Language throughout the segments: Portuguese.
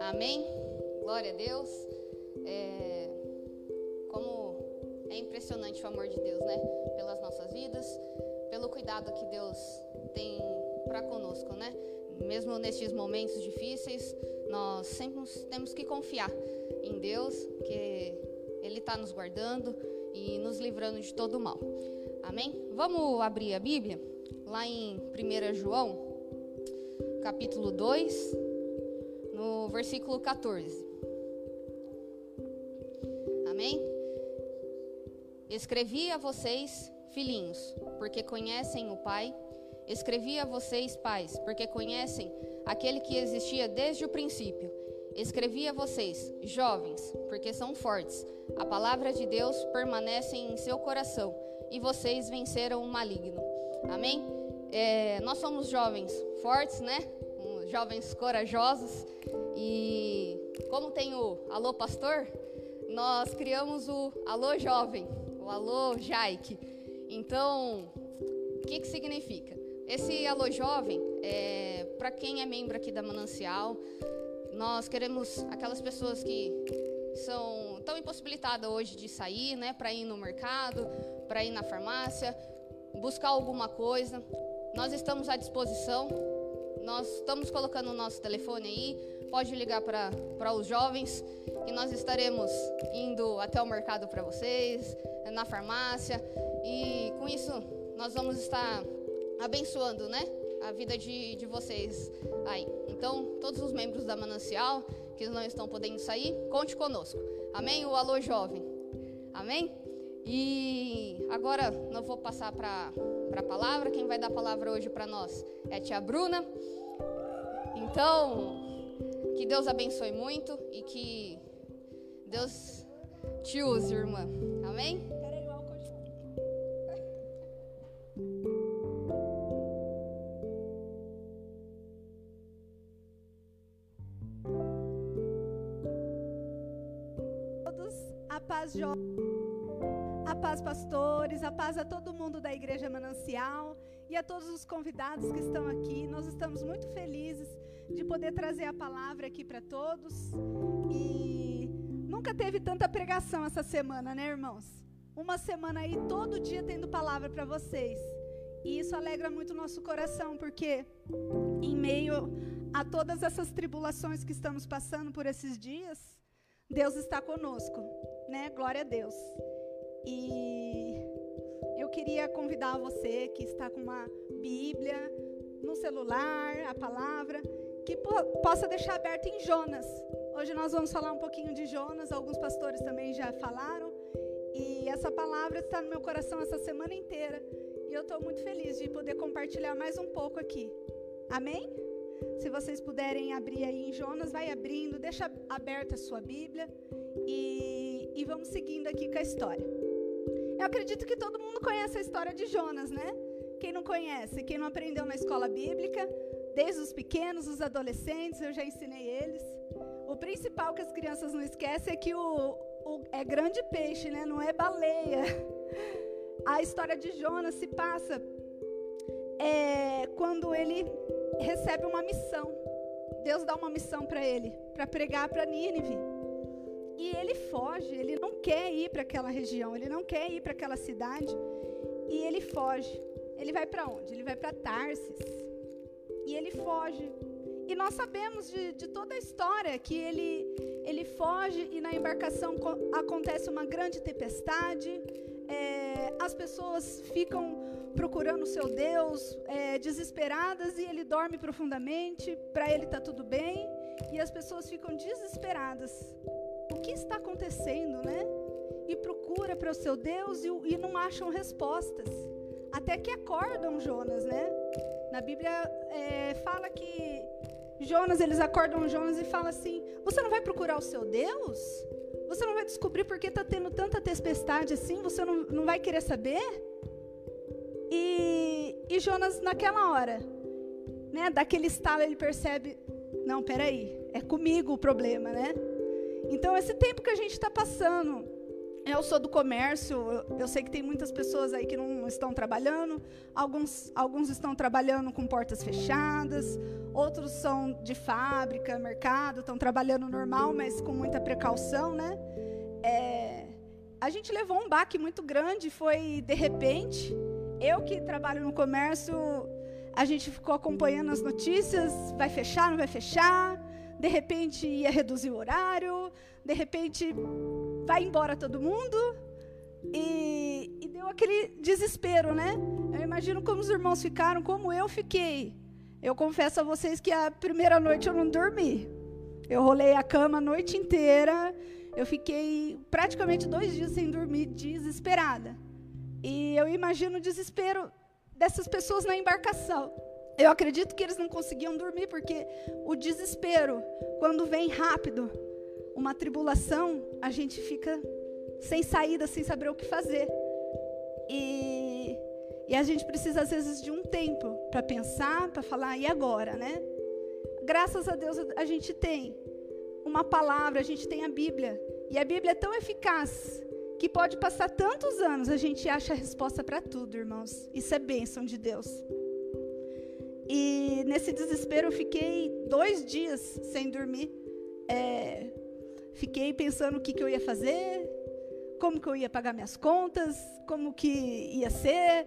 Amém? Glória a Deus. É, como é impressionante o amor de Deus, né? Pelas nossas vidas, pelo cuidado que Deus tem para conosco, né? Mesmo nestes momentos difíceis, nós sempre temos que confiar em Deus, que Ele está nos guardando e nos livrando de todo o mal. Amém? Vamos abrir a Bíblia lá em 1 João, capítulo 2, no versículo 14. Amém? Escrevi a vocês, filhinhos, porque conhecem o Pai. Escrevi a vocês, pais, porque conhecem aquele que existia desde o princípio. Escrevi a vocês, jovens, porque são fortes. A palavra de Deus permanece em seu coração e vocês venceram o maligno. Amém? É, nós somos jovens fortes, né? Jovens corajosos. E como tem o Alô Pastor, nós criamos o Alô Jovem, o Alô Jaique. Então, o que, que significa? Esse Alô Jovem é para quem é membro aqui da Manancial. Nós queremos aquelas pessoas que são tão impossibilitadas hoje de sair, né, para ir no mercado, para ir na farmácia, buscar alguma coisa. Nós estamos à disposição. Nós estamos colocando o nosso telefone aí. Pode ligar para os jovens e nós estaremos indo até o mercado para vocês, na farmácia. E com isso nós vamos estar abençoando, né? A vida de, de vocês aí. Então, todos os membros da Manancial que não estão podendo sair, conte conosco. Amém? O Alô Jovem. Amém? E agora não vou passar para a palavra. Quem vai dar a palavra hoje para nós é a tia Bruna. Então, que Deus abençoe muito e que Deus te use, irmã. Amém? Todos, a paz jovem. A paz, pastores, a paz a todo mundo da Igreja Manancial e a todos os convidados que estão aqui. Nós estamos muito felizes de poder trazer a palavra aqui para todos. E nunca teve tanta pregação essa semana, né, irmãos? Uma semana aí, todo dia tendo palavra para vocês. E isso alegra muito o nosso coração, porque em meio a todas essas tribulações que estamos passando por esses dias, Deus está conosco, né? Glória a Deus. E eu queria convidar você que está com uma Bíblia no celular, a palavra, que po possa deixar aberto em Jonas. Hoje nós vamos falar um pouquinho de Jonas, alguns pastores também já falaram. E essa palavra está no meu coração essa semana inteira. E eu estou muito feliz de poder compartilhar mais um pouco aqui. Amém? Se vocês puderem abrir aí em Jonas, vai abrindo, deixa aberta a sua Bíblia e, e vamos seguindo aqui com a história. Eu acredito que todo mundo conhece a história de Jonas, né? Quem não conhece, quem não aprendeu na escola bíblica, desde os pequenos, os adolescentes, eu já ensinei eles. O principal que as crianças não esquecem é que o, o é grande peixe, né? Não é baleia. A história de Jonas se passa é, quando ele recebe uma missão. Deus dá uma missão para ele, para pregar para Nínive. E ele foge, ele não quer ir para aquela região, ele não quer ir para aquela cidade. E ele foge. Ele vai para onde? Ele vai para Tarsis. E ele foge. E nós sabemos de, de, toda a história que ele, ele foge e na embarcação acontece uma grande tempestade. É, as pessoas ficam procurando o seu Deus, é, desesperadas, e ele dorme profundamente. Para ele está tudo bem. E as pessoas ficam desesperadas que está acontecendo, né? E procura para o seu Deus e, e não acham respostas. Até que acordam Jonas, né? Na Bíblia é, fala que Jonas, eles acordam Jonas e falam assim: Você não vai procurar o seu Deus? Você não vai descobrir por que está tendo tanta tempestade assim? Você não, não vai querer saber? E, e Jonas, naquela hora, né, daquele estalo, ele percebe: Não, peraí, é comigo o problema, né? Então, esse tempo que a gente está passando, Eu sou do comércio, eu, sei que tem muitas pessoas aí que não estão trabalhando, alguns, alguns estão trabalhando com portas fechadas, outros são de fábrica, mercado, estão trabalhando normal, mas com muita precaução, né? É, a gente levou um baque muito grande, foi de repente. Eu que trabalho no comércio, a gente ficou acompanhando as notícias, vai fechar, não vai fechar. De repente ia reduzir o horário, de repente vai embora todo mundo. E, e deu aquele desespero, né? Eu imagino como os irmãos ficaram, como eu fiquei. Eu confesso a vocês que a primeira noite eu não dormi. Eu rolei a cama a noite inteira. Eu fiquei praticamente dois dias sem dormir, desesperada. E eu imagino o desespero dessas pessoas na embarcação. Eu acredito que eles não conseguiam dormir porque o desespero, quando vem rápido, uma tribulação, a gente fica sem saída, sem saber o que fazer. E, e a gente precisa, às vezes, de um tempo para pensar, para falar, e agora, né? Graças a Deus a gente tem uma palavra, a gente tem a Bíblia. E a Bíblia é tão eficaz que pode passar tantos anos, a gente acha a resposta para tudo, irmãos. Isso é bênção de Deus. E nesse desespero eu fiquei dois dias sem dormir. É, fiquei pensando o que, que eu ia fazer, como que eu ia pagar minhas contas, como que ia ser,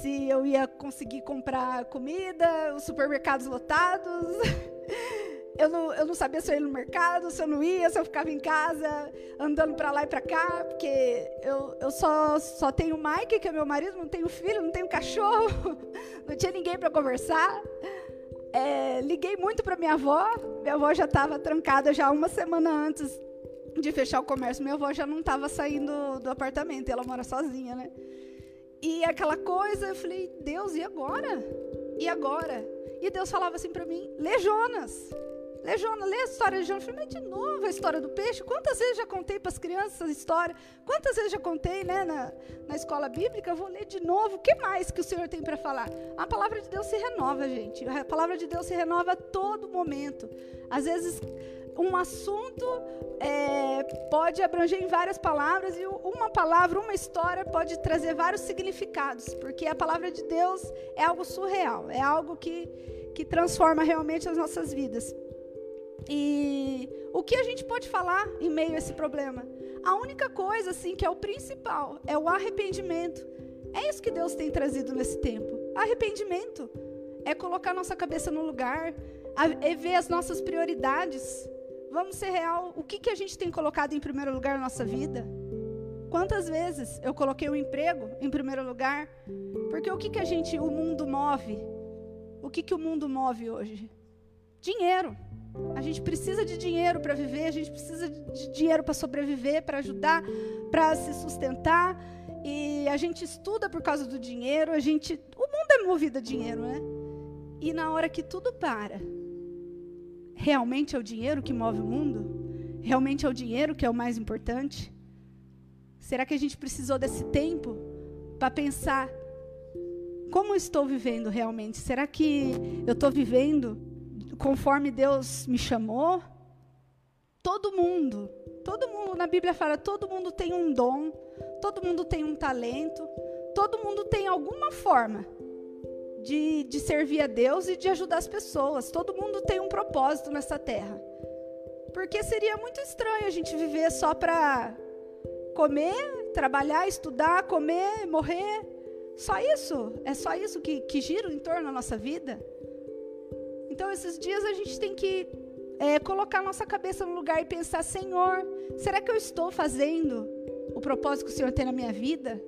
se eu ia conseguir comprar comida, os supermercados lotados. Eu não, eu não sabia se eu ia no mercado, se eu não ia, se eu ficava em casa, andando para lá e para cá, porque eu, eu só, só tenho o Mike, que é meu marido, não tenho filho, não tenho cachorro, não tinha ninguém para conversar. É, liguei muito para minha avó, minha avó já estava trancada já uma semana antes de fechar o comércio, minha avó já não estava saindo do apartamento, ela mora sozinha, né? E aquela coisa, eu falei, Deus, e agora? E agora? E Deus falava assim para mim, lê Jonas. Jonas, lê a história de Jonas. Eu falei, mas de novo a história do peixe? Quantas vezes já contei para as crianças essa história? Quantas vezes já contei né, na, na escola bíblica? Eu vou ler de novo. O que mais que o Senhor tem para falar? A palavra de Deus se renova, gente. A palavra de Deus se renova a todo momento. Às vezes, um assunto é, pode abranger em várias palavras e uma palavra, uma história pode trazer vários significados, porque a palavra de Deus é algo surreal, é algo que, que transforma realmente as nossas vidas. E o que a gente pode falar em meio a esse problema? A única coisa, assim, que é o principal, é o arrependimento. É isso que Deus tem trazido nesse tempo. Arrependimento. É colocar nossa cabeça no lugar, é ver as nossas prioridades. Vamos ser real. O que, que a gente tem colocado em primeiro lugar na nossa vida? Quantas vezes eu coloquei o emprego em primeiro lugar? Porque o que, que a gente, o mundo move? O que, que o mundo move hoje? Dinheiro. A gente precisa de dinheiro para viver, a gente precisa de dinheiro para sobreviver, para ajudar, para se sustentar. E a gente estuda por causa do dinheiro, a gente, o mundo é movido a dinheiro, né? E na hora que tudo para, realmente é o dinheiro que move o mundo? Realmente é o dinheiro que é o mais importante? Será que a gente precisou desse tempo para pensar como estou vivendo realmente? Será que eu estou vivendo conforme Deus me chamou. Todo mundo, todo mundo, na Bíblia fala, todo mundo tem um dom, todo mundo tem um talento, todo mundo tem alguma forma de, de servir a Deus e de ajudar as pessoas. Todo mundo tem um propósito nessa terra. Porque seria muito estranho a gente viver só para comer, trabalhar, estudar, comer, morrer. Só isso? É só isso que, que gira em torno da nossa vida? Então, esses dias a gente tem que é, colocar nossa cabeça no lugar e pensar: Senhor, será que eu estou fazendo o propósito que o Senhor tem na minha vida?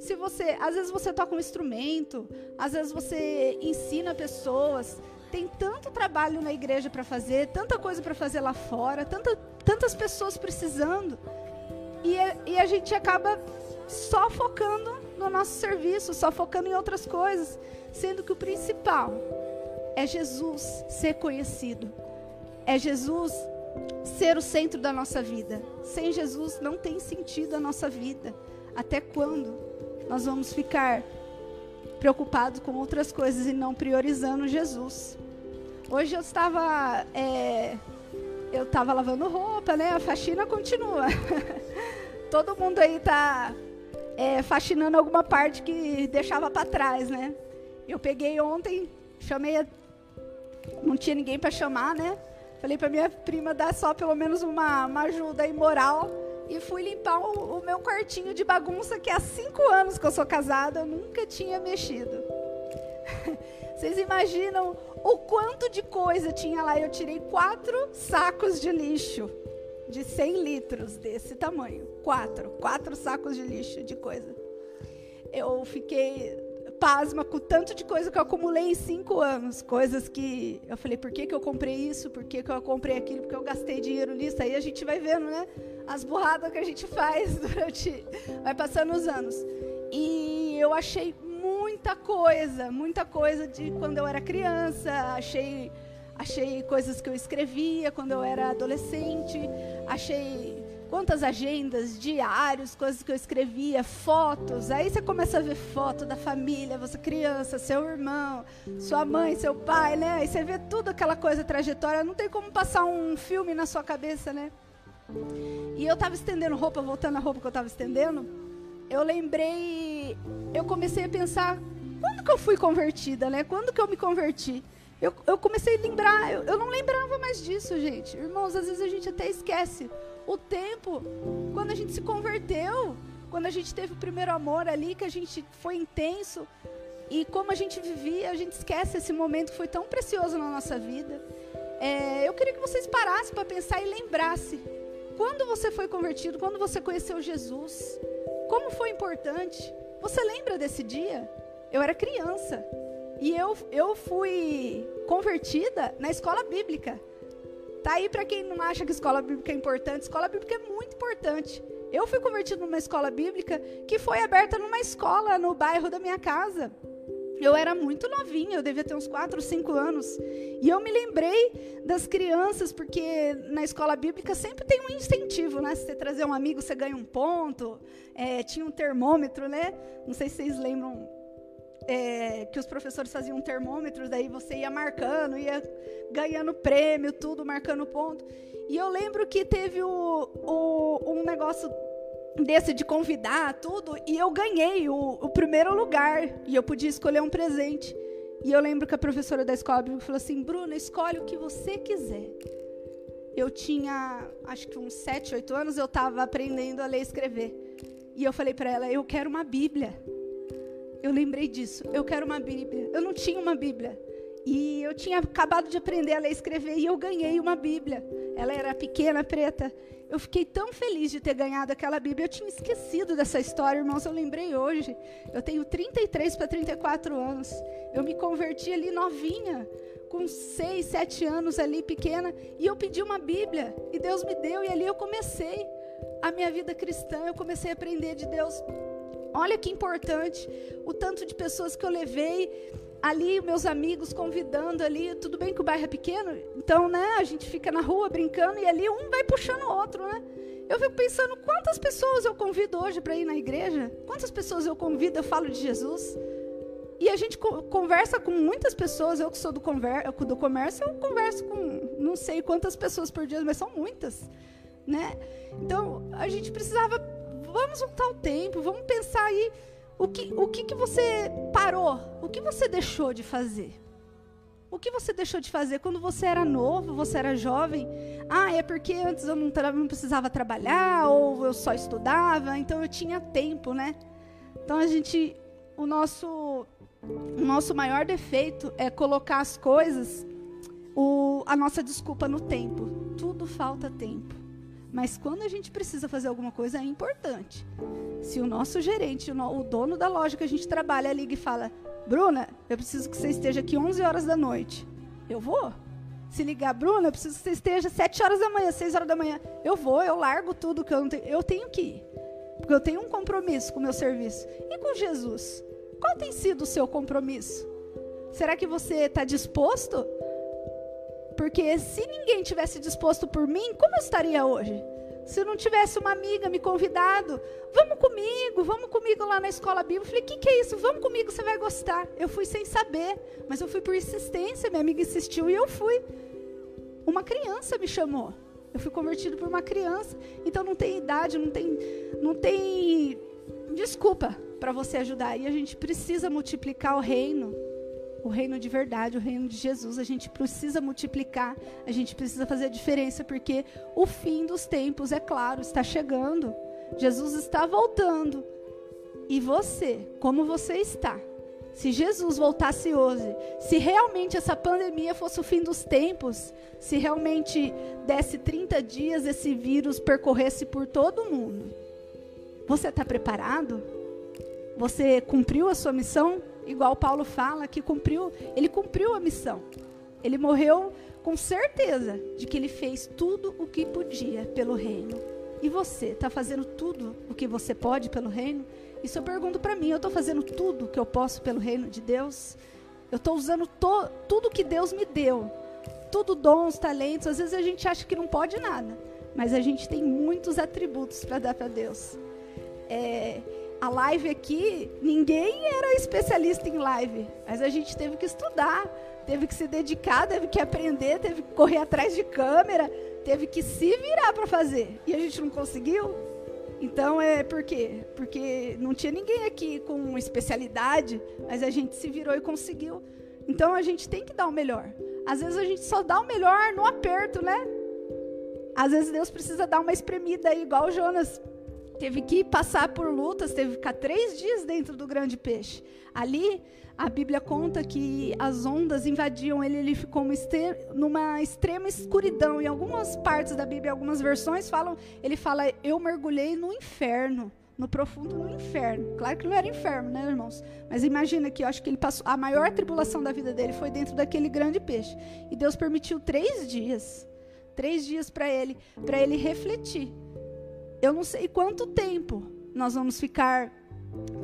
Se você, às vezes você toca um instrumento, às vezes você ensina pessoas, tem tanto trabalho na igreja para fazer, tanta coisa para fazer lá fora, tanta, tantas pessoas precisando, e, e a gente acaba só focando no nosso serviço, só focando em outras coisas, sendo que o principal é Jesus ser conhecido. É Jesus ser o centro da nossa vida. Sem Jesus não tem sentido a nossa vida. Até quando nós vamos ficar preocupados com outras coisas e não priorizando Jesus? Hoje eu estava é, eu estava lavando roupa, né? A faxina continua. todo mundo aí tá é, faxinando alguma parte que deixava para trás, né? Eu peguei ontem, chamei, não tinha ninguém para chamar, né? Falei para minha prima dar só pelo menos uma, uma ajuda aí moral e fui limpar o, o, meu quartinho de bagunça que há cinco anos que eu sou casada eu nunca tinha mexido. Vocês imaginam o quanto de coisa tinha lá? Eu tirei quatro sacos de lixo de 100 litros desse tamanho. Quatro. Quatro sacos de lixo de coisa. Eu fiquei pasma com o tanto de coisa que eu acumulei em cinco anos. Coisas que eu falei, por que, que eu comprei isso? Por que, que eu comprei aquilo? Porque eu gastei dinheiro nisso. Aí a gente vai vendo, né? As burradas que a gente faz durante. Vai passando os anos. E eu achei muita coisa, muita coisa de quando eu era criança. Achei achei coisas que eu escrevia quando eu era adolescente, achei quantas agendas, diários, coisas que eu escrevia, fotos. Aí você começa a ver foto da família, você criança, seu irmão, sua mãe, seu pai, né? Aí você vê tudo aquela coisa, trajetória. Não tem como passar um filme na sua cabeça, né? E eu estava estendendo roupa, voltando à roupa que eu estava estendendo, eu lembrei, eu comecei a pensar, quando que eu fui convertida, né? Quando que eu me converti? Eu, eu comecei a lembrar, eu, eu não lembrava mais disso, gente. Irmãos, às vezes a gente até esquece o tempo quando a gente se converteu, quando a gente teve o primeiro amor ali, que a gente foi intenso. E como a gente vivia, a gente esquece esse momento que foi tão precioso na nossa vida. É, eu queria que vocês parassem para pensar e lembrassem. Quando você foi convertido, quando você conheceu Jesus, como foi importante? Você lembra desse dia? Eu era criança. E eu, eu fui convertida na escola bíblica. Tá aí para quem não acha que escola bíblica é importante, escola bíblica é muito importante. Eu fui convertida numa escola bíblica que foi aberta numa escola no bairro da minha casa. Eu era muito novinha, eu devia ter uns 4, 5 anos. E eu me lembrei das crianças, porque na escola bíblica sempre tem um incentivo, né? Se você trazer um amigo, você ganha um ponto. É, tinha um termômetro, né? Não sei se vocês lembram é, que os professores faziam termômetros, daí você ia marcando, ia ganhando prêmio, tudo, marcando ponto. E eu lembro que teve o, o, um negócio desse de convidar, tudo, e eu ganhei o, o, primeiro lugar, e eu podia escolher um presente. E eu lembro que a professora da escola falou assim, Bruna, escolhe o que você quiser. Eu tinha, acho que uns 7, 8 anos, eu estava aprendendo a ler e escrever. E eu falei para ela, eu quero uma Bíblia eu lembrei disso. Eu quero uma Bíblia. Eu não tinha uma Bíblia. E eu tinha acabado de aprender a ler e escrever e eu ganhei uma Bíblia. Ela era pequena, preta. Eu fiquei tão feliz de ter ganhado aquela Bíblia. Eu tinha esquecido dessa história, irmãos. Eu lembrei hoje. Eu tenho 33 para 34 anos. Eu me converti ali novinha, com 6, 7 anos ali, pequena. E eu pedi uma Bíblia. E Deus me deu. E ali eu comecei a minha vida cristã. Eu comecei a aprender de Deus Olha que importante o tanto de pessoas que eu levei ali, meus amigos convidando ali. Tudo bem que o bairro é pequeno, então, né, a gente fica na rua brincando e ali um vai puxando o outro, né? Eu fico pensando quantas pessoas eu convido hoje para ir na igreja? Quantas pessoas eu convido, eu falo de Jesus? E a gente conversa com muitas pessoas. Eu que sou do, do comércio, eu converso com não sei quantas pessoas por dia, mas são muitas, né? Então, a gente precisava vamos voltar o tempo, vamos pensar aí o que, o que, que você parou, o que você deixou de fazer. O que você deixou de fazer quando você era novo, você era jovem? Ah, é porque antes eu não, não precisava trabalhar, ou eu só estudava, então eu tinha tempo, né? Então a gente, o nosso, o nosso maior defeito é colocar as coisas, o, a nossa desculpa no tempo. Tudo falta tempo. Mas quando a gente precisa fazer alguma coisa, é importante. Se o nosso gerente, o dono da loja que a gente trabalha, liga e fala: Bruna, eu preciso que você esteja aqui 11 horas da noite. Eu vou. Se ligar, Bruna, eu preciso que você esteja 7 horas da manhã, 6 horas da manhã. Eu vou, eu largo tudo que eu não tenho. Eu tenho que ir. Porque eu tenho um compromisso com o meu serviço. E com Jesus? Qual tem sido o seu compromisso? Será que você está disposto porque se ninguém tivesse disposto por mim, como eu estaria hoje? Se não tivesse uma amiga me convidado, vamos comigo, vamos comigo lá na escola bíblica. Eu falei, o que, que é isso? Vamos comigo, você vai gostar. Eu fui sem saber, mas eu fui por insistência, minha amiga insistiu e eu fui. Uma criança me chamou. Eu fui convertido por uma criança. Então não tem idade, não tem, não tem desculpa para você ajudar. E a gente precisa multiplicar o reino. O reino de verdade, o reino de Jesus. A gente precisa multiplicar, a gente precisa fazer a diferença, porque o fim dos tempos, é claro, está chegando. Jesus está voltando. E você, como você está? Se Jesus voltasse hoje, se realmente essa pandemia fosse o fim dos tempos, se realmente desse 30 dias esse vírus percorresse por todo mundo, você está preparado? Você cumpriu a sua missão? Igual Paulo fala que cumpriu, ele cumpriu a missão. Ele morreu com certeza de que ele fez tudo o que podia pelo reino. E você está fazendo tudo o que você pode pelo reino? Isso eu pergunto para mim, eu estou fazendo tudo que eu posso pelo reino de Deus? Eu estou usando to, tudo que Deus me deu, tudo dons, talentos. Às vezes a gente acha que não pode nada, mas a gente tem muitos atributos para dar para Deus. É, a live aqui, ninguém era especialista em live, mas a gente teve que estudar, teve que se dedicar, teve que aprender, teve que correr atrás de câmera, teve que se virar para fazer. E a gente não conseguiu. Então é por quê? Porque não tinha ninguém aqui com especialidade, mas a gente se virou e conseguiu. Então a gente tem que dar o melhor. Às vezes a gente só dá o melhor no aperto, né? Às vezes Deus precisa dar uma espremida aí, igual o Jonas teve que passar por lutas, teve que ficar três dias dentro do grande peixe. Ali a Bíblia conta que as ondas invadiam ele, ele ficou numa extrema escuridão. Em algumas partes da Bíblia, algumas versões falam, ele fala: "Eu mergulhei no inferno, no profundo no inferno". Claro que não era inferno, né, irmãos? Mas imagina que eu acho que ele passou a maior tribulação da vida dele foi dentro daquele grande peixe. E Deus permitiu três dias, três dias para ele, para ele refletir. Eu não sei quanto tempo nós vamos ficar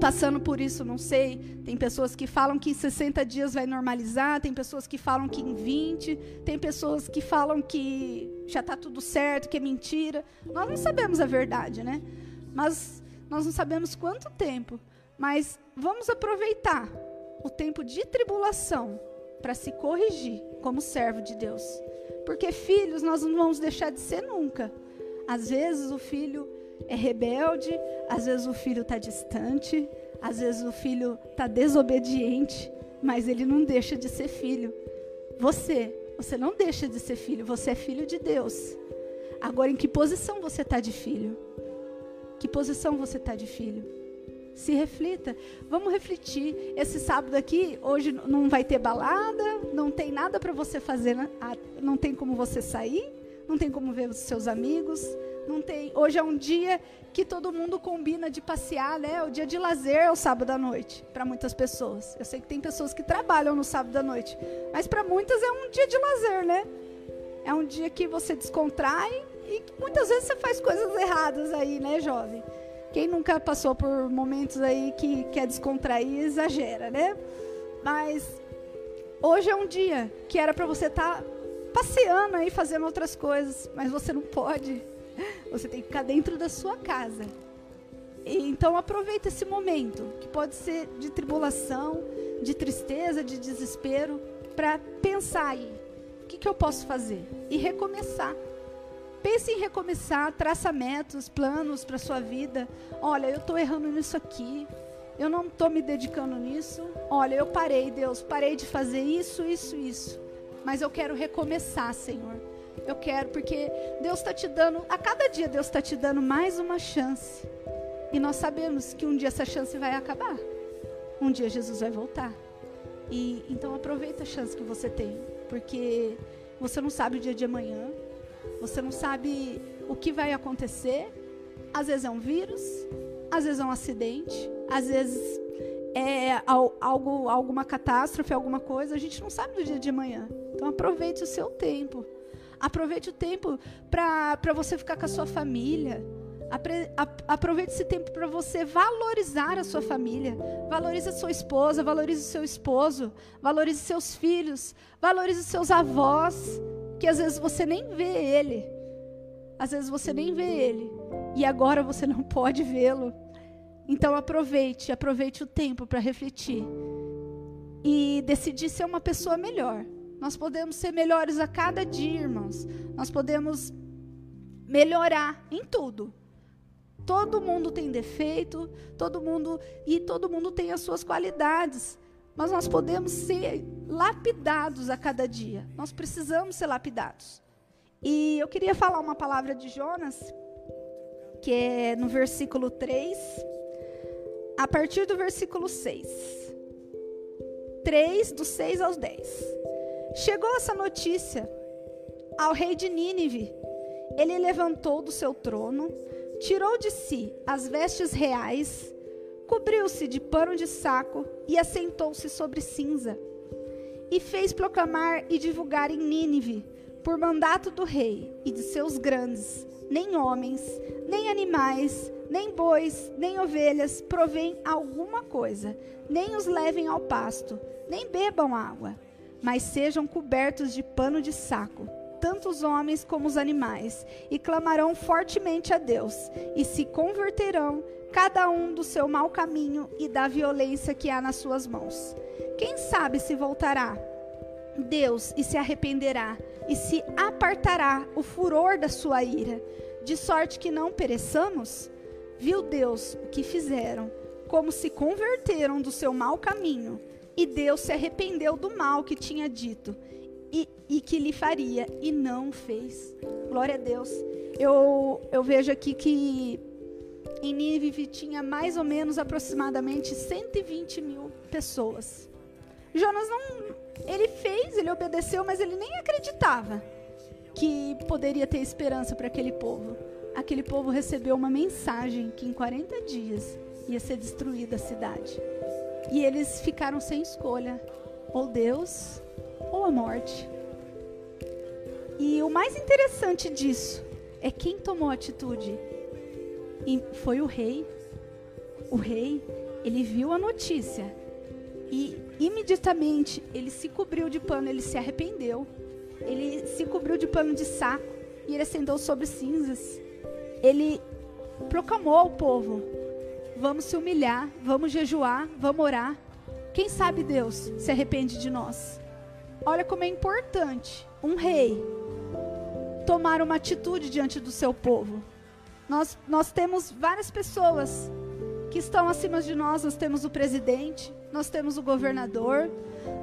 passando por isso, não sei. Tem pessoas que falam que em 60 dias vai normalizar, tem pessoas que falam que em 20, tem pessoas que falam que já está tudo certo, que é mentira. Nós não sabemos a verdade, né? Mas nós não sabemos quanto tempo. Mas vamos aproveitar o tempo de tribulação para se corrigir como servo de Deus. Porque filhos nós não vamos deixar de ser nunca. Às vezes o filho é rebelde, às vezes o filho está distante, às vezes o filho está desobediente, mas ele não deixa de ser filho. Você, você não deixa de ser filho, você é filho de Deus. Agora, em que posição você está de filho? Que posição você está de filho? Se reflita. Vamos refletir. Esse sábado aqui, hoje não vai ter balada, não tem nada para você fazer, não tem como você sair, não tem como ver os seus amigos, não tem. Hoje é um dia que todo mundo combina de passear, né? O dia de lazer é o sábado à noite, para muitas pessoas. Eu sei que tem pessoas que trabalham no sábado à noite, mas para muitas é um dia de lazer, né? É um dia que você descontrai e muitas vezes você faz coisas erradas aí, né, jovem? Quem nunca passou por momentos aí que quer descontrair, exagera, né? Mas hoje é um dia que era para você estar tá passeando aí, fazendo outras coisas, mas você não pode você tem que ficar dentro da sua casa. Então aproveita esse momento, que pode ser de tribulação, de tristeza, de desespero, para pensar aí, o que, que eu posso fazer? E recomeçar. Pense em recomeçar, traça metas, planos para sua vida. Olha, eu estou errando nisso aqui. Eu não estou me dedicando nisso. Olha, eu parei, Deus, parei de fazer isso, isso, isso. Mas eu quero recomeçar, Senhor. Eu quero, porque Deus está te dando, a cada dia Deus está te dando mais uma chance. E nós sabemos que um dia essa chance vai acabar. Um dia Jesus vai voltar. E então aproveita a chance que você tem, porque você não sabe o dia de amanhã, você não sabe o que vai acontecer. Às vezes é um vírus, às vezes é um acidente, às vezes é algo, alguma catástrofe, alguma coisa. A gente não sabe do dia de amanhã. Então aproveite o seu tempo. Aproveite o tempo para você ficar com a sua família. Aproveite esse tempo para você valorizar a sua família. Valorize a sua esposa, valorize o seu esposo, valorize seus filhos, valorize seus avós, que às vezes você nem vê ele. Às vezes você nem vê ele. E agora você não pode vê-lo. Então aproveite, aproveite o tempo para refletir e decidir ser uma pessoa melhor. Nós podemos ser melhores a cada dia, irmãos. Nós podemos melhorar em tudo. Todo mundo tem defeito, todo mundo e todo mundo tem as suas qualidades, mas nós podemos ser lapidados a cada dia. Nós precisamos ser lapidados. E eu queria falar uma palavra de Jonas, que é no versículo 3, a partir do versículo 6. 3, do 6 aos 10. Chegou essa notícia ao rei de Nínive. Ele levantou do seu trono, tirou de si as vestes reais, cobriu-se de pano de saco e assentou-se sobre cinza. E fez proclamar e divulgar em Nínive, por mandato do rei e de seus grandes, nem homens, nem animais, nem bois, nem ovelhas provém alguma coisa, nem os levem ao pasto, nem bebam água, mas sejam cobertos de pano de saco tanto os homens como os animais, e clamarão fortemente a Deus, e se converterão, cada um do seu mau caminho e da violência que há nas suas mãos. Quem sabe se voltará Deus e se arrependerá, e se apartará o furor da sua ira, de sorte que não pereçamos? Viu Deus o que fizeram, como se converteram do seu mau caminho, e Deus se arrependeu do mal que tinha dito e, e que lhe faria, e não fez. Glória a Deus. Eu, eu vejo aqui que em Nínive tinha mais ou menos aproximadamente 120 mil pessoas. Jonas não. Ele fez, ele obedeceu, mas ele nem acreditava que poderia ter esperança para aquele povo. Aquele povo recebeu uma mensagem que em 40 dias ia ser destruída a cidade. E eles ficaram sem escolha. Ou Deus ou a morte. E o mais interessante disso é quem tomou atitude. E foi o rei. O rei, ele viu a notícia e imediatamente ele se cobriu de pano, ele se arrependeu. Ele se cobriu de pano de saco e ele assentou sobre cinzas. Ele proclamou ao povo: vamos se humilhar, vamos jejuar, vamos orar. Quem sabe Deus se arrepende de nós. Olha como é importante um rei tomar uma atitude diante do seu povo. Nós, nós temos várias pessoas que estão acima de nós. Nós temos o presidente, nós temos o governador,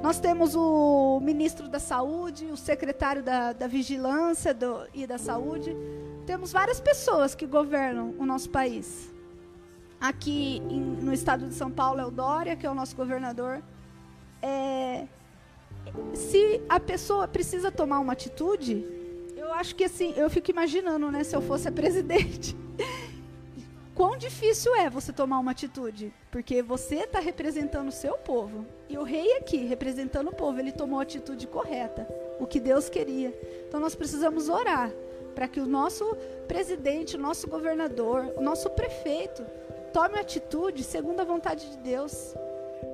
nós temos o ministro da saúde, o secretário da, da vigilância do, e da saúde. Temos várias pessoas que governam o nosso país. Aqui em, no estado de São Paulo é o Dória, que é o nosso governador. É, se a pessoa precisa tomar uma atitude, eu acho que assim, eu fico imaginando, né, se eu fosse a presidente. Quão difícil é você tomar uma atitude? Porque você está representando o seu povo. E o rei aqui, representando o povo, ele tomou a atitude correta, o que Deus queria. Então nós precisamos orar para que o nosso presidente, o nosso governador, o nosso prefeito tome atitude segundo a vontade de Deus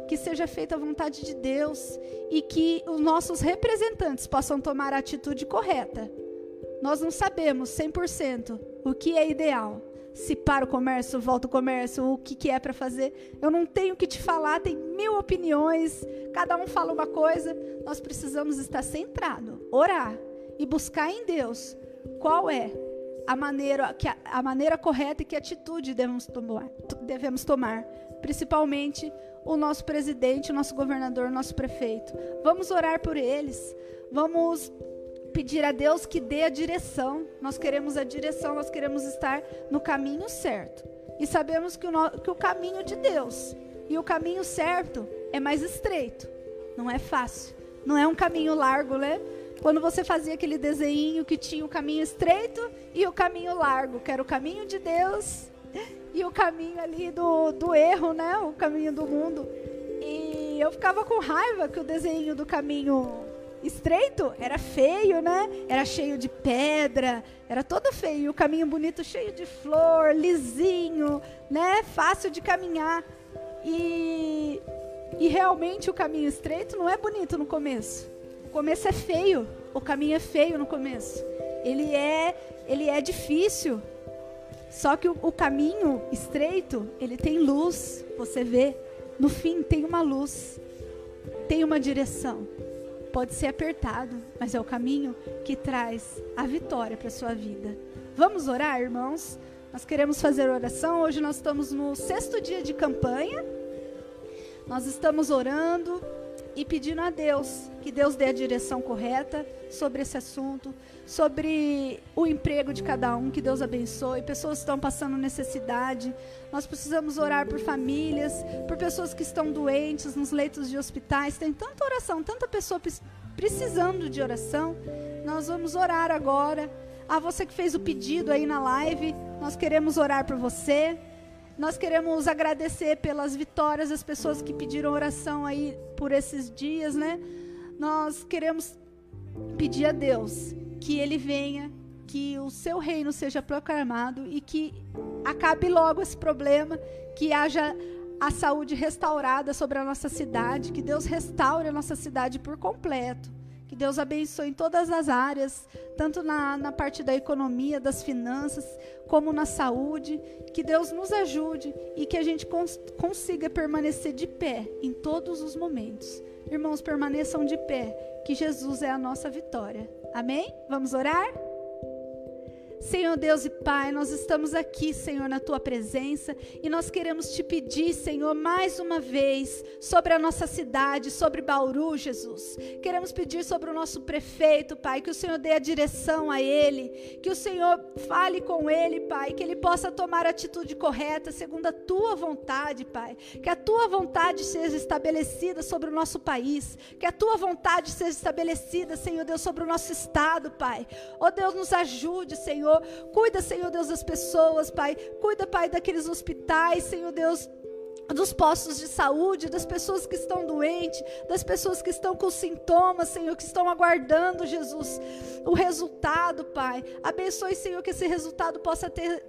que seja feita a vontade de Deus e que os nossos representantes possam tomar a atitude correta. Nós não sabemos 100% o que é ideal. Se para o comércio, volta o comércio, o que, que é para fazer. Eu não tenho que te falar, tem mil opiniões, cada um fala uma coisa. Nós precisamos estar centrado, orar e buscar em Deus qual é a maneira, que a, a maneira correta e que atitude devemos tomar, devemos tomar principalmente o nosso presidente, o nosso governador, o nosso prefeito. Vamos orar por eles. Vamos pedir a Deus que dê a direção. Nós queremos a direção, nós queremos estar no caminho certo. E sabemos que o, no, que o caminho de Deus e o caminho certo é mais estreito. Não é fácil. Não é um caminho largo, né? Quando você fazia aquele desenho que tinha o caminho estreito e o caminho largo, que era o caminho de Deus e o caminho ali do, do erro, né? O caminho do mundo. E eu ficava com raiva que o desenho do caminho estreito era feio, né? Era cheio de pedra, era todo feio. E o caminho bonito cheio de flor, lisinho, né? Fácil de caminhar. E, e realmente o caminho estreito não é bonito no começo. O começo é feio. O caminho é feio no começo. Ele é, ele é difícil. Só que o, o caminho estreito, ele tem luz, você vê. No fim tem uma luz, tem uma direção. Pode ser apertado, mas é o caminho que traz a vitória para sua vida. Vamos orar, irmãos? Nós queremos fazer oração. Hoje nós estamos no sexto dia de campanha. Nós estamos orando e pedindo a Deus que Deus dê a direção correta sobre esse assunto, sobre o emprego de cada um, que Deus abençoe. Pessoas estão passando necessidade. Nós precisamos orar por famílias, por pessoas que estão doentes nos leitos de hospitais. Tem tanta oração, tanta pessoa precisando de oração. Nós vamos orar agora. A você que fez o pedido aí na live, nós queremos orar por você. Nós queremos agradecer pelas vitórias das pessoas que pediram oração aí por esses dias, né? Nós queremos pedir a Deus que Ele venha, que o seu reino seja proclamado e que acabe logo esse problema, que haja a saúde restaurada sobre a nossa cidade, que Deus restaure a nossa cidade por completo. Que Deus abençoe em todas as áreas, tanto na, na parte da economia, das finanças, como na saúde. Que Deus nos ajude e que a gente cons consiga permanecer de pé em todos os momentos. Irmãos, permaneçam de pé, que Jesus é a nossa vitória. Amém? Vamos orar? Senhor Deus e Pai, nós estamos aqui, Senhor, na tua presença e nós queremos te pedir, Senhor, mais uma vez sobre a nossa cidade, sobre Bauru, Jesus. Queremos pedir sobre o nosso prefeito, Pai, que o Senhor dê a direção a ele, que o Senhor fale com ele, Pai, que ele possa tomar a atitude correta segundo a tua vontade, Pai. Que a tua vontade seja estabelecida sobre o nosso país, que a tua vontade seja estabelecida, Senhor Deus, sobre o nosso estado, Pai. Oh Deus, nos ajude, Senhor Senhor. Cuida, Senhor Deus, das pessoas, Pai. Cuida, Pai, daqueles hospitais, Senhor Deus dos postos de saúde, das pessoas que estão doentes, das pessoas que estão com sintomas, Senhor, que estão aguardando, Jesus, o resultado, Pai. Abençoe, Senhor, que esse resultado possa ter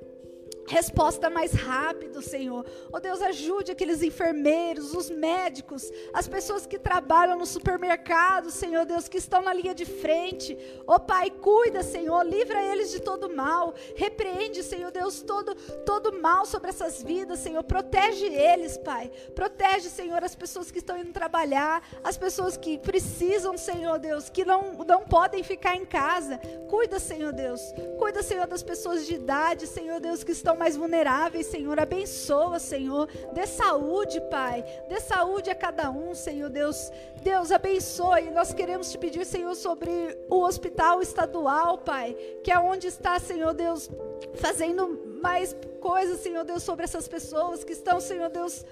resposta mais rápido, Senhor. Oh Deus, ajude aqueles enfermeiros, os médicos, as pessoas que trabalham no supermercado, Senhor Deus, que estão na linha de frente. Oh Pai, cuida, Senhor, livra eles de todo mal. Repreende, Senhor Deus, todo todo mal sobre essas vidas, Senhor. Protege eles, Pai. Protege, Senhor, as pessoas que estão indo trabalhar, as pessoas que precisam, Senhor Deus, que não não podem ficar em casa. Cuida, Senhor Deus. Cuida, Senhor, das pessoas de idade, Senhor Deus, que estão mais vulneráveis, Senhor. Abençoa, Senhor. Dê saúde, Pai. Dê saúde a cada um, Senhor Deus. Deus abençoe. Nós queremos te pedir, Senhor, sobre o hospital estadual, Pai, que é onde está, Senhor Deus, fazendo mais coisas, Senhor Deus, sobre essas pessoas que estão, Senhor Deus,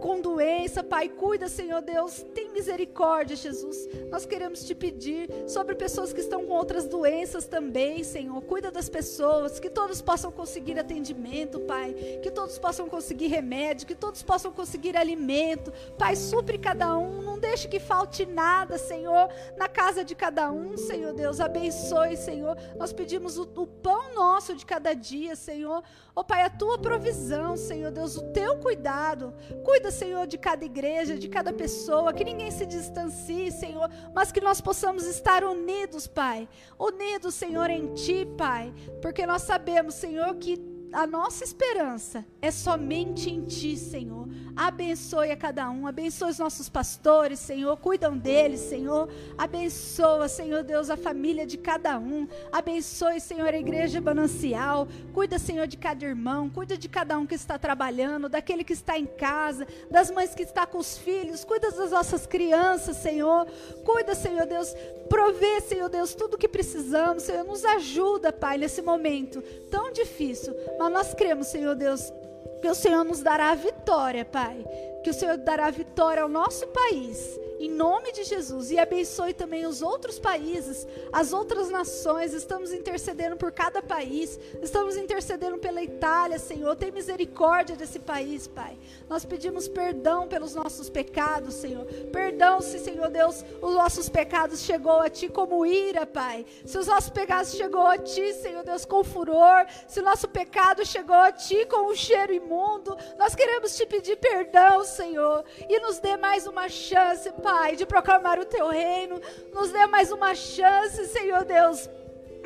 com doença, Pai, cuida, Senhor Deus, tem misericórdia, Jesus. Nós queremos te pedir sobre pessoas que estão com outras doenças também, Senhor. Cuida das pessoas, que todos possam conseguir atendimento, Pai, que todos possam conseguir remédio, que todos possam conseguir alimento. Pai, supre cada um, deixe que falte nada, Senhor, na casa de cada um, Senhor Deus. Abençoe, Senhor. Nós pedimos o, o pão nosso de cada dia, Senhor. Oh, Pai, a tua provisão, Senhor Deus, o teu cuidado. Cuida Cuida, Senhor, de cada igreja, de cada pessoa, que ninguém se distancie, Senhor, mas que nós possamos estar unidos, Pai. Unidos, Senhor, em Ti, Pai, porque nós sabemos, Senhor, que a nossa esperança é somente em Ti, Senhor. Abençoe a cada um, abençoe os nossos pastores, Senhor. Cuidam deles, Senhor. Abençoa, Senhor Deus, a família de cada um. Abençoe, Senhor, a igreja manancial. Cuida, Senhor, de cada irmão. Cuida de cada um que está trabalhando, daquele que está em casa, das mães que estão com os filhos. Cuida das nossas crianças, Senhor. Cuida, Senhor Deus. Provê, Senhor Deus, tudo o que precisamos. Senhor, nos ajuda, Pai, nesse momento tão difícil. Mas nós cremos, Senhor Deus, que o Senhor nos dará a vitória, Pai. Que o Senhor dará a vitória ao nosso país em nome de Jesus, e abençoe também os outros países, as outras nações. Estamos intercedendo por cada país, estamos intercedendo pela Itália, Senhor. Tem misericórdia desse país, Pai. Nós pedimos perdão pelos nossos pecados, Senhor. Perdão se, Senhor Deus, os nossos pecados chegou a Ti como ira, Pai. Se os nossos pecados chegou a Ti, Senhor Deus, com furor. Se o nosso pecado chegou a Ti com um cheiro imundo, nós queremos Te pedir perdão, Senhor. E nos dê mais uma chance, Pai Pai, de proclamar o teu reino. Nos dê mais uma chance, Senhor Deus,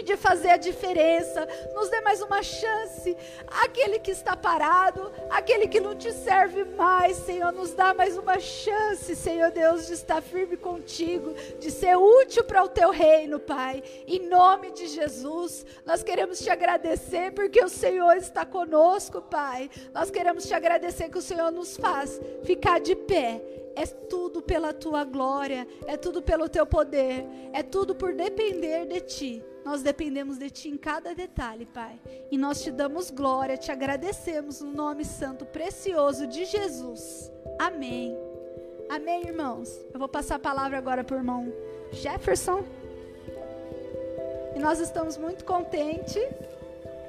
de fazer a diferença. Nos dê mais uma chance. Aquele que está parado, aquele que não te serve mais, Senhor, nos dá mais uma chance, Senhor Deus, de estar firme contigo, de ser útil para o teu reino, Pai. Em nome de Jesus, nós queremos te agradecer porque o Senhor está conosco, Pai. Nós queremos te agradecer que o Senhor nos faz ficar de pé é tudo pela tua glória, é tudo pelo teu poder, é tudo por depender de ti. Nós dependemos de Ti em cada detalhe, Pai. E nós te damos glória, te agradecemos no nome santo, precioso de Jesus. Amém. Amém, irmãos. Eu vou passar a palavra agora para o irmão Jefferson. E nós estamos muito contentes.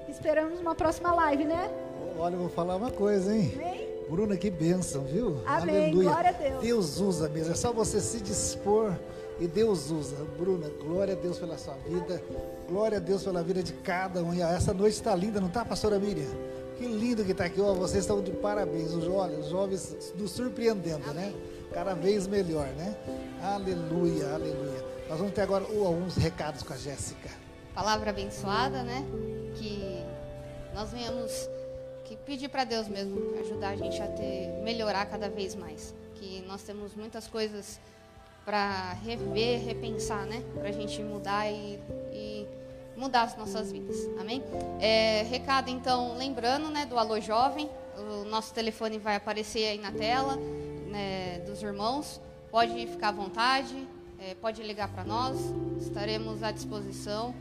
Esperamos uma próxima live, né? Olha, eu vou falar uma coisa, hein? Amém. Bruna, que bênção, viu? Amém. Aleluia. Glória a Deus. Deus usa mesmo. É só você se dispor e Deus usa. Bruna, glória a Deus pela sua vida. Glória a Deus pela vida de cada um. E essa noite está linda, não está, pastora Miriam? Que lindo que está aqui. Oh, vocês estão de parabéns. Os jovens, os jovens nos surpreendendo, né? Cada vez melhor, né? Aleluia, aleluia. Nós vamos ter agora oh, alguns recados com a Jéssica. Palavra abençoada, né? Que nós venhamos que pedir para Deus mesmo ajudar a gente a ter melhorar cada vez mais. Que nós temos muitas coisas para rever, repensar, né? Para a gente mudar e, e, mudar as nossas vidas. Amém? É, recado, então, lembrando, né, do Alô Jovem. O nosso telefone vai aparecer aí na tela, né, dos irmãos. Pode ficar à vontade, é, pode ligar para nós. Estaremos à disposição.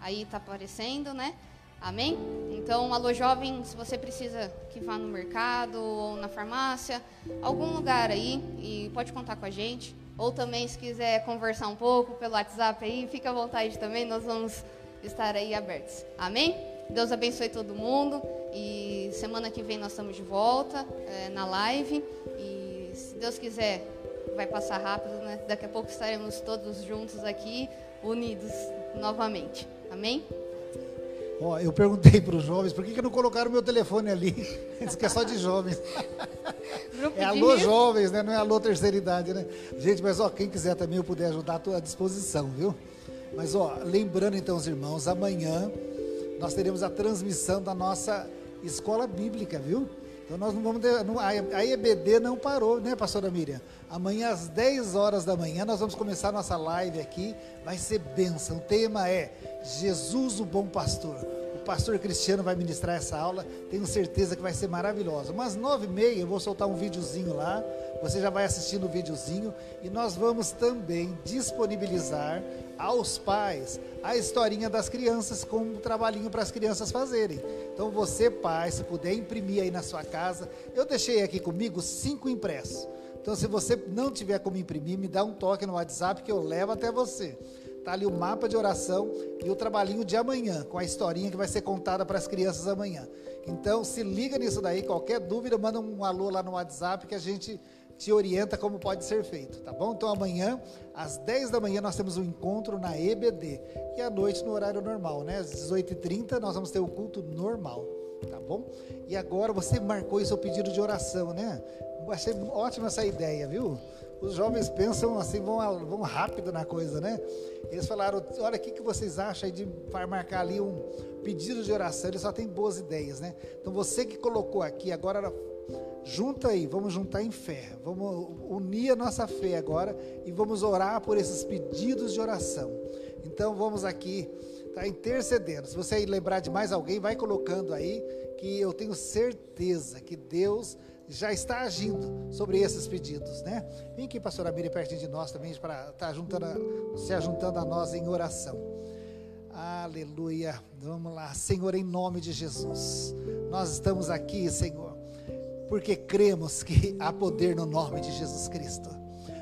Aí está aparecendo, né? Amém? Então, alô jovem, se você precisa que vá no mercado ou na farmácia, algum lugar aí, e pode contar com a gente. Ou também, se quiser conversar um pouco pelo WhatsApp aí, fica à vontade também, nós vamos estar aí abertos. Amém? Deus abençoe todo mundo. E semana que vem nós estamos de volta é, na live. E se Deus quiser, vai passar rápido, né? Daqui a pouco estaremos todos juntos aqui, unidos novamente. Amém? Ó, eu perguntei para os jovens por que, que não colocaram meu telefone ali. Diz que é só de jovens. é alô jovens, né? Não é alô terceira idade, né? Gente, mas ó, quem quiser também eu puder ajudar, estou à disposição, viu? Mas ó, lembrando então os irmãos, amanhã nós teremos a transmissão da nossa escola bíblica, viu? Então nós não vamos. Não, a EBD não parou, né, pastora Miriam? Amanhã às 10 horas da manhã nós vamos começar nossa live aqui. Vai ser bênção. O tema é Jesus, o bom pastor. O pastor Cristiano vai ministrar essa aula. Tenho certeza que vai ser maravilhosa. Mas nove e meia eu vou soltar um videozinho lá. Você já vai assistindo o videozinho e nós vamos também disponibilizar aos pais a historinha das crianças com um trabalhinho para as crianças fazerem. Então você, pai, se puder imprimir aí na sua casa, eu deixei aqui comigo cinco impressos. Então se você não tiver como imprimir, me dá um toque no WhatsApp que eu levo até você. Tá ali o mapa de oração e o trabalhinho de amanhã, com a historinha que vai ser contada para as crianças amanhã. Então se liga nisso daí, qualquer dúvida, manda um alô lá no WhatsApp que a gente te orienta como pode ser feito, tá bom? Então amanhã, às 10 da manhã, nós temos um encontro na EBD. E à noite no horário normal, né? Às 18h30 nós vamos ter o culto normal, tá bom? E agora você marcou o seu pedido de oração, né? Achei ótima essa ideia, viu? Os jovens pensam assim, vão, vão rápido na coisa, né? Eles falaram, olha, o que, que vocês acham de marcar ali um pedido de oração? Eles só têm boas ideias, né? Então você que colocou aqui, agora Junta aí, vamos juntar em fé. Vamos unir a nossa fé agora e vamos orar por esses pedidos de oração. Então vamos aqui, tá intercedendo. Se você lembrar de mais alguém, vai colocando aí que eu tenho certeza que Deus já está agindo sobre esses pedidos, né? Vem aqui, pastora Miriam, perto de nós também, para estar tá juntando a, se ajuntando a nós em oração. Aleluia. Vamos lá, Senhor, em nome de Jesus. Nós estamos aqui, Senhor porque cremos que há poder no nome de Jesus Cristo.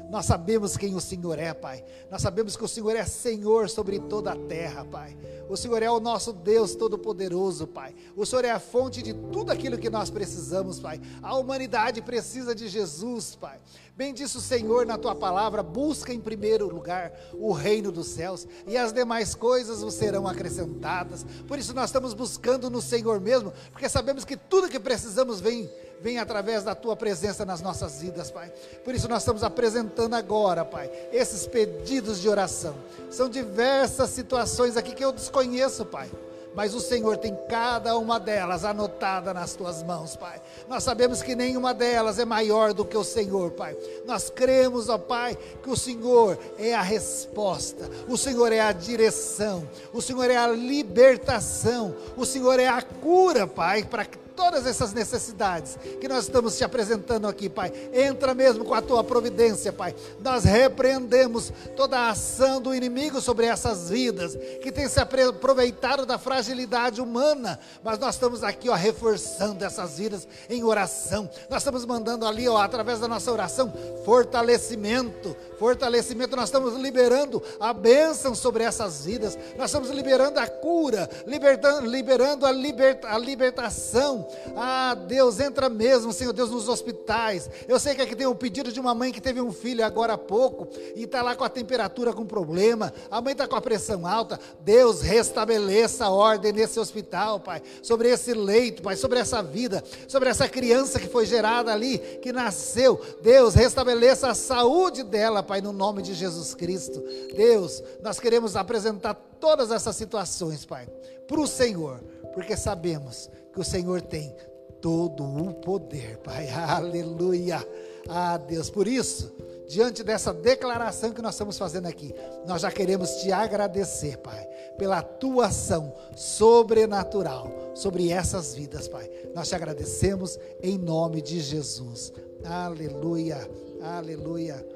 Nós sabemos quem o Senhor é, Pai. Nós sabemos que o Senhor é Senhor sobre toda a terra, Pai. O Senhor é o nosso Deus Todo-Poderoso, Pai. O Senhor é a fonte de tudo aquilo que nós precisamos, Pai. A humanidade precisa de Jesus, Pai. Bendice o Senhor na tua palavra, busca em primeiro lugar o reino dos céus e as demais coisas vos serão acrescentadas. Por isso nós estamos buscando no Senhor mesmo, porque sabemos que tudo que precisamos vem vem através da tua presença nas nossas vidas, Pai. Por isso nós estamos apresentando agora, Pai, esses pedidos de oração. São diversas situações aqui que eu desconheço, Pai mas o Senhor tem cada uma delas anotada nas tuas mãos, Pai. Nós sabemos que nenhuma delas é maior do que o Senhor, Pai. Nós cremos, ó Pai, que o Senhor é a resposta, o Senhor é a direção, o Senhor é a libertação, o Senhor é a cura, Pai, para todas essas necessidades que nós estamos te apresentando aqui, Pai. Entra mesmo com a tua providência, Pai. Nós repreendemos toda a ação do inimigo sobre essas vidas, que tem se aproveitado da fragilidade humana, mas nós estamos aqui, ó, reforçando essas vidas em oração. Nós estamos mandando ali, ó, através da nossa oração, fortalecimento, fortalecimento. Nós estamos liberando a bênção sobre essas vidas. Nós estamos liberando a cura, libertando, liberando a, liberta, a libertação ah, Deus, entra mesmo, Senhor Deus, nos hospitais. Eu sei que aqui tem um pedido de uma mãe que teve um filho agora há pouco e está lá com a temperatura com problema. A mãe está com a pressão alta. Deus, restabeleça a ordem nesse hospital, Pai. Sobre esse leito, Pai. Sobre essa vida. Sobre essa criança que foi gerada ali, que nasceu. Deus, restabeleça a saúde dela, Pai, no nome de Jesus Cristo. Deus, nós queremos apresentar todas essas situações, Pai, para o Senhor, porque sabemos que o Senhor tem todo o poder, Pai. Aleluia. Ah, Deus, por isso, diante dessa declaração que nós estamos fazendo aqui, nós já queremos te agradecer, Pai, pela tua ação sobrenatural sobre essas vidas, Pai. Nós te agradecemos em nome de Jesus. Aleluia. Aleluia.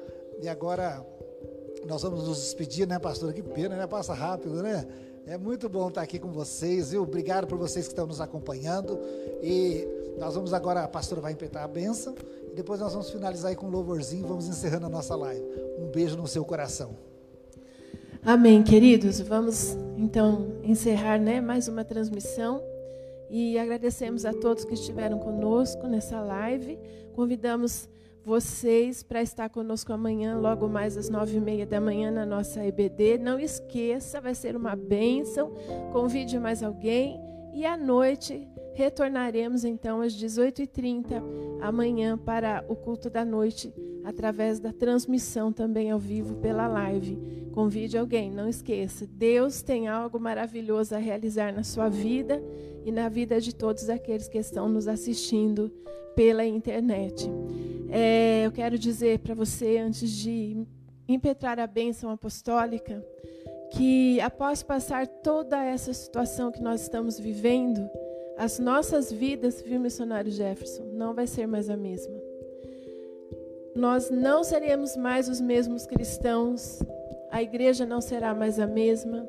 E agora nós vamos nos despedir, né, pastor? Que pena, né? Passa rápido, né? É muito bom estar aqui com vocês, viu? Obrigado por vocês que estão nos acompanhando. E nós vamos agora, a pastora vai impetrar a bênção. E depois nós vamos finalizar aí com um louvorzinho. Vamos encerrando a nossa live. Um beijo no seu coração. Amém, queridos. Vamos então encerrar né, mais uma transmissão. E agradecemos a todos que estiveram conosco nessa live. Convidamos vocês para estar conosco amanhã, logo mais às nove e meia da manhã na nossa EBD. Não esqueça, vai ser uma bênção. Convide mais alguém e à noite retornaremos então às 18h30 amanhã para o culto da noite, através da transmissão também ao vivo pela live. Convide alguém, não esqueça. Deus tem algo maravilhoso a realizar na sua vida e na vida de todos aqueles que estão nos assistindo pela internet. É, eu quero dizer para você, antes de impetrar a bênção apostólica, que após passar toda essa situação que nós estamos vivendo, as nossas vidas, viu, missionário Jefferson, não vai ser mais a mesma. Nós não seremos mais os mesmos cristãos, a igreja não será mais a mesma,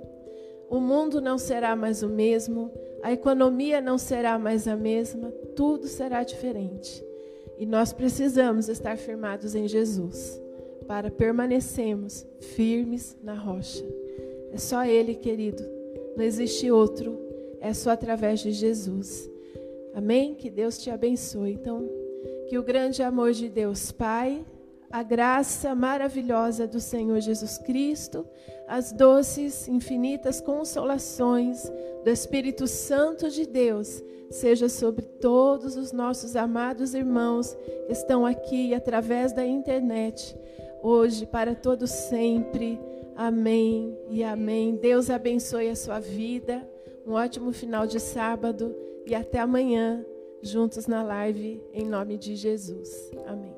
o mundo não será mais o mesmo, a economia não será mais a mesma, tudo será diferente. E nós precisamos estar firmados em Jesus para permanecermos firmes na rocha. É só Ele, querido. Não existe outro. É só através de Jesus. Amém? Que Deus te abençoe. Então, que o grande amor de Deus Pai, a graça maravilhosa do Senhor Jesus Cristo, as doces, infinitas consolações do Espírito Santo de Deus seja sobre todos os nossos amados irmãos que estão aqui através da internet, hoje, para todos sempre. Amém e amém. Deus abençoe a sua vida. Um ótimo final de sábado e até amanhã, juntos na live, em nome de Jesus. Amém.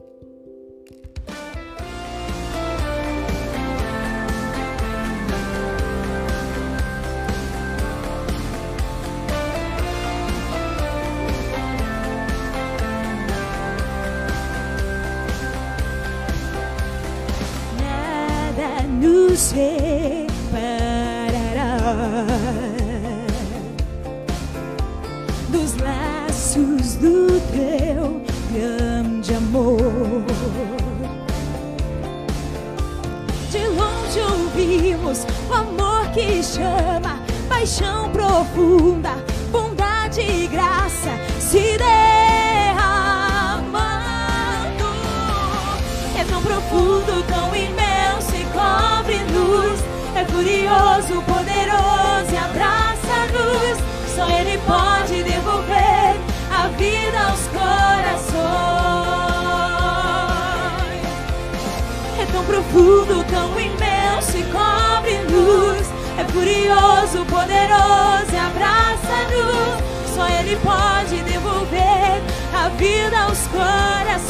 Separará dos laços do teu grande amor. De longe ouvimos o amor que chama, paixão profunda, bondade e graça se derramando. profundo, tão imenso Furioso, poderoso e abraça-nos. Só Ele pode devolver a vida aos corações. É tão profundo, tão imenso e cobre-nos. É furioso, poderoso e abraça-nos. Só Ele pode devolver a vida aos corações.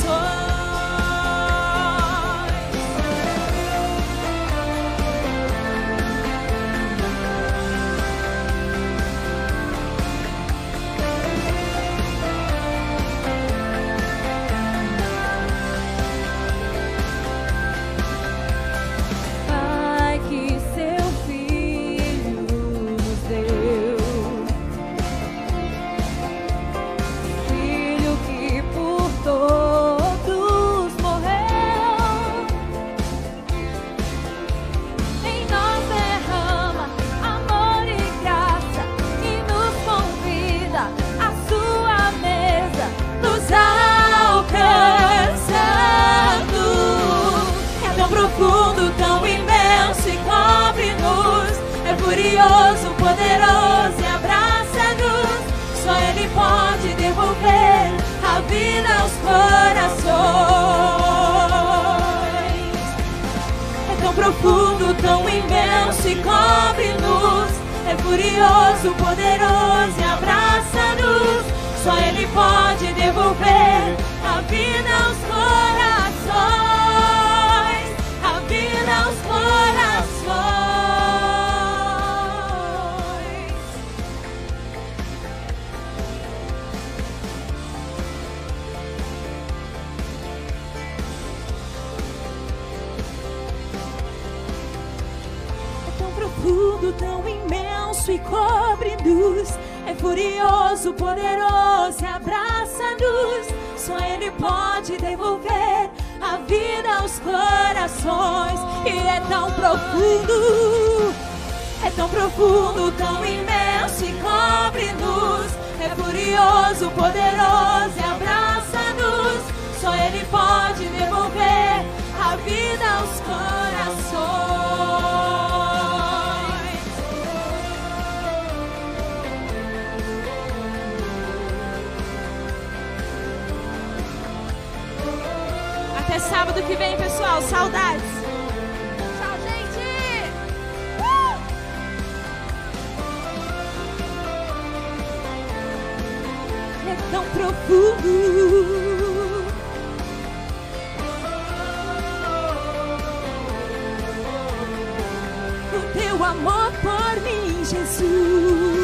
Pode devolver a vida aos corações. E é tão profundo, é tão profundo, tão imenso e cobre-nos. É furioso, poderoso e abraça-nos. Só Ele pode devolver a vida aos corações. Até sábado que vem, pessoal. Saudades. Uh! É tão profundo. O teu amor por mim, Jesus.